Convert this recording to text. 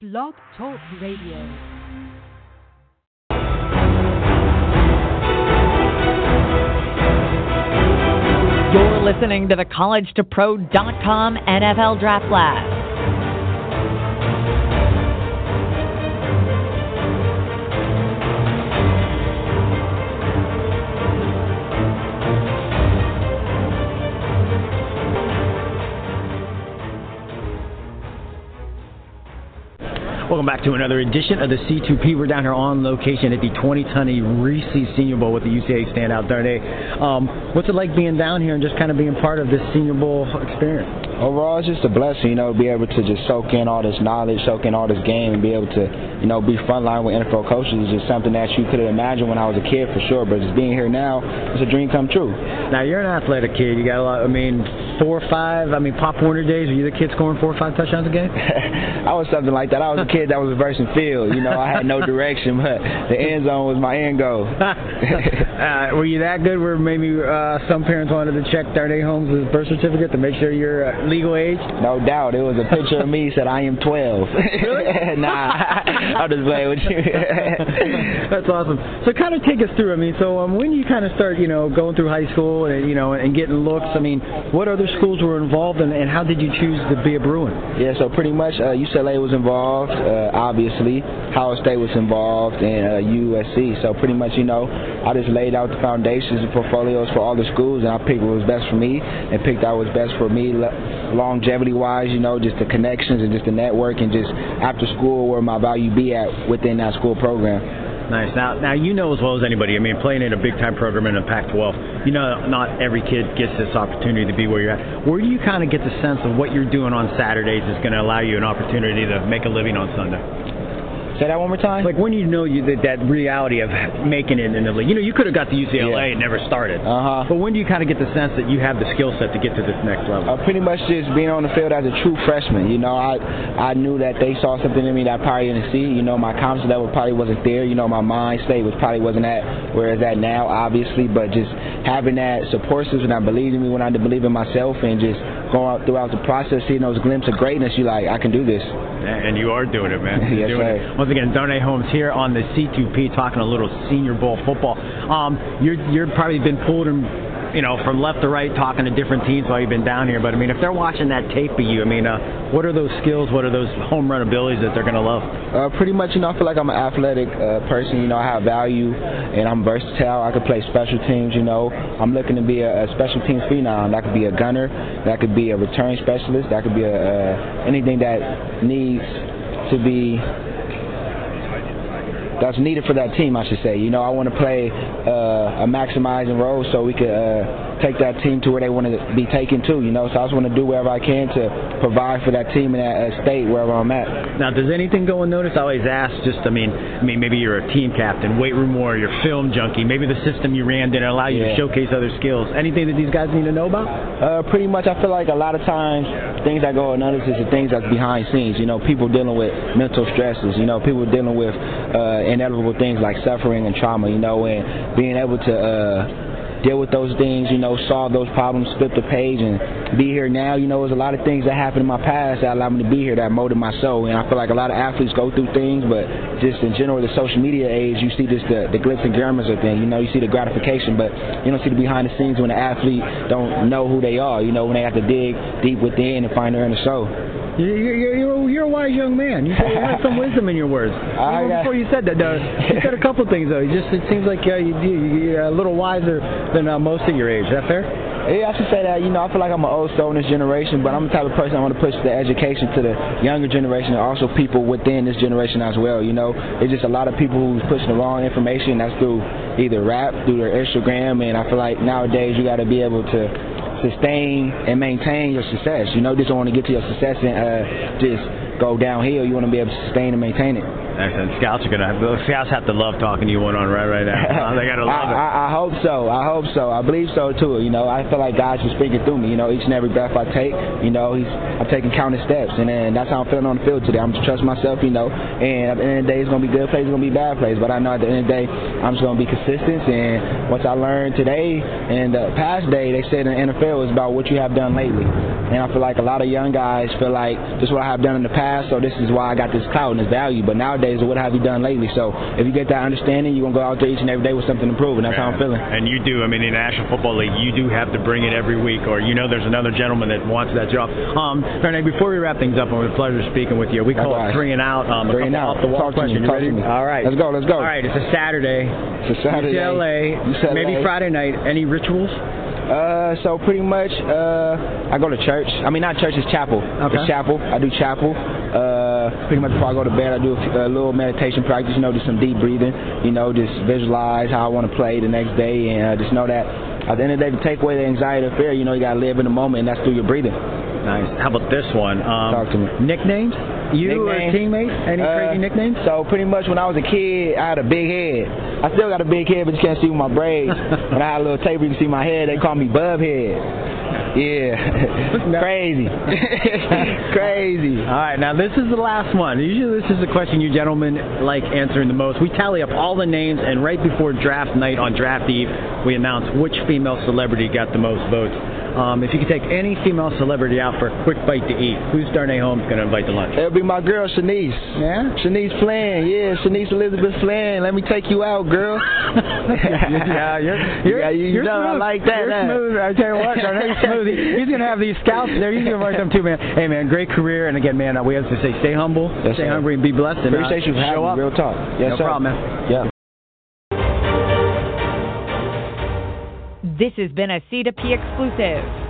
Blog Talk Radio. You're listening to the College2Pro.com NFL Draft Lab. Welcome back to another edition of the C2P. We're down here on location at the 2020 Reese Senior Bowl with the UCLA standout Darnay. Um, what's it like being down here and just kind of being part of this Senior Bowl experience? Overall, it's just a blessing, you know, be able to just soak in all this knowledge, soak in all this game, and be able to, you know, be frontline with NFL coaches is just something that you could have imagined when I was a kid for sure. But just being here now, it's a dream come true. Now you're an athletic kid. You got a lot. I mean, four or five. I mean, Pop Warner days. Were you the kid scoring four or five touchdowns a game? I was something like that. I was a kid that was versing field. You know, I had no direction, but the end zone was my end goal. uh, were you that good? Where maybe uh, some parents wanted to check Darnay Holmes' birth certificate to make sure you're uh, legal age? No doubt. It was a picture of me said I am 12. Really? nah, I'll just play with you. That's awesome. So kind of take us through. I mean, so um, when you kind of start, you know, going through high school and you know and getting looks. I mean, what other schools were involved and, and how did you choose to be a Bruin? Yeah, so pretty much uh, UCLA was involved, uh, obviously. Howard State was involved, and uh, USC. So pretty much, you know, I just laid out the foundations and portfolios for all the schools, and I picked what was best for me, and picked out what was best for me longevity wise, you know, just the connections and just the network and just after school where my value be at within that school program. Nice. Now, now you know as well as anybody. I mean, playing in a big time program in a Pac-12, you know, not every kid gets this opportunity to be where you're at. Where do you kind of get the sense of what you're doing on Saturdays is going to allow you an opportunity to make a living on Sunday? Say that one more time. Like when you know you that, that reality of making it in the league. You know, you could have got to UCLA yeah. and never started. Uh huh. But when do you kind of get the sense that you have the skill set to get to this next level? Uh, pretty much just being on the field as a true freshman. You know, I I knew that they saw something in me that I probably didn't see. You know, my confidence level probably wasn't there. You know, my mind state was probably wasn't at where it's at now, obviously. But just having that support system that believed in me when I didn't believe in myself, and just going out throughout the process, seeing those glimpses of greatness, you're like, I can do this. And you are doing it, man. yes, doing sir. It. Once again, Darnay Holmes here on the C2P talking a little Senior Bowl football. Um, you're you're probably been pulled in you know, from left to right talking to different teams while you've been down here. But I mean, if they're watching that tape of you, I mean, uh, what are those skills? What are those home run abilities that they're going to love? Uh, pretty much, you know, I feel like I'm an athletic uh, person. You know, I have value and I'm versatile. I could play special teams. You know, I'm looking to be a, a special teams phenom. That could be a gunner. That could be a return specialist. That could be a, uh, anything that needs to be that's needed for that team, I should say. You know, I want to play uh, a maximizing role so we could uh, take that team to where they want to be taken to. You know, so I just want to do whatever I can to provide for that team in that uh, state wherever I'm at. Now, does anything go unnoticed? I always ask. Just, I mean, I mean, maybe you're a team captain, weight room warrior, film junkie. Maybe the system you ran didn't allow you yeah. to showcase other skills. Anything that these guys need to know about? Uh, pretty much. I feel like a lot of times things that go unnoticed is the things that's behind scenes. You know, people dealing with mental stresses. You know, people dealing with uh, inevitable things like suffering and trauma. You know, and being able to. Uh, deal with those things, you know, solve those problems, flip the page, and be here now. You know, there's a lot of things that happened in my past that allowed me to be here that molded my soul. And I feel like a lot of athletes go through things, but just in general, the social media age, you see just the, the glitz and glamours of things. You know, you see the gratification, but you don't see the behind the scenes when the athlete don't know who they are. You know, when they have to dig deep within and find their inner soul. You're, you're, you're, you're a wise young man. You, you have some wisdom in your words. Even before you said that, you said a couple things though. You just it seems like uh, you, you, you're a little wiser than uh, most of your age. Is that fair? Yeah, I should say that. You know, I feel like I'm an old soul in this generation, but I'm the type of person I want to push the education to the younger generation and also people within this generation as well. You know, it's just a lot of people who's pushing the wrong information. That's through either rap, through their Instagram, and I feel like nowadays you got to be able to sustain and maintain your success. You know, just don't want to get to your success and uh, just go downhill. You want to be able to sustain and maintain it. Excellent. Scouts are gonna have, scouts have to love talking to you one on right right now. they gotta love I, it. I, I hope so. I hope so. I believe so too. You know, I feel like God's just speaking through me. You know, each and every breath I take, you know, He's I'm taking countless steps, and then that's how I'm feeling on the field today. I'm just trust myself. You know, and at the end of the day, it's gonna be good plays, it's gonna be bad plays, but I know at the end of the day, I'm just gonna be consistent. And once I learned today and the past day, they said in the NFL is about what you have done lately. And I feel like a lot of young guys feel like this is what I have done in the past, so this is why I got this clout and this value. But nowadays, what have you done lately? So if you get that understanding, you're gonna go out there each and every day with something to prove, and that's how I'm feeling. And you do. I mean, in the National Football League, you do have to bring it every week, or you know, there's another gentleman that wants that job. Um, Fernand, before we wrap things up, it was a pleasure speaking with you. We call it three and out. Um, Three and out. Off the wall Talk to me, question. You talk ready? to me. All right. Let's go, let's go. All right. It's a Saturday. It's a Saturday. UCLA. UCLA. Maybe Friday night. Any rituals? Uh, so pretty much, uh, I go to church. I mean, not church, it's chapel. Okay. It's chapel. I do chapel. Uh, pretty much before I go to bed, I do a, few- a little meditation practice. You know, just some deep breathing. You know, just visualize how I want to play the next day, and uh, just know that at the end of the day, to take away the anxiety or fear, you know, you gotta live in the moment, and that's through your breathing. Nice. How about this one? Um, Talk to me. Nicknames? You or Nicknames? teammates? Any Uh, crazy nicknames? So pretty much when I was a kid, I had a big head. I still got a big head, but you can't see with my braids. when I had a little tape, you can see my head. They call me Bub Head. Yeah, crazy, crazy. All right, now this is the last one. Usually, this is the question you gentlemen like answering the most. We tally up all the names, and right before draft night on draft eve, we announce which female celebrity got the most votes. Um, if you could take any female celebrity out for a quick bite to eat, who's Darnay Holmes going to invite to lunch? It'll be my girl Shanice. Yeah? Shanice Flynn, yeah, Shanice Elizabeth Flynn. Let me take you out, girl. yeah, you're, you're, Yeah, you you're know I like that, You're huh? smooth. I tell you what, Darnay's smooth. He- He's going to have these scouts there. He's going to work them too, man. Hey, man, great career. And again, man, uh, we have to say stay humble, Yes, stay sir. hungry, and be blessed. And, uh, Appreciate you for having show me. up. Real talk. Yes, no sir. problem, man. Yeah. This has been a C2P exclusive.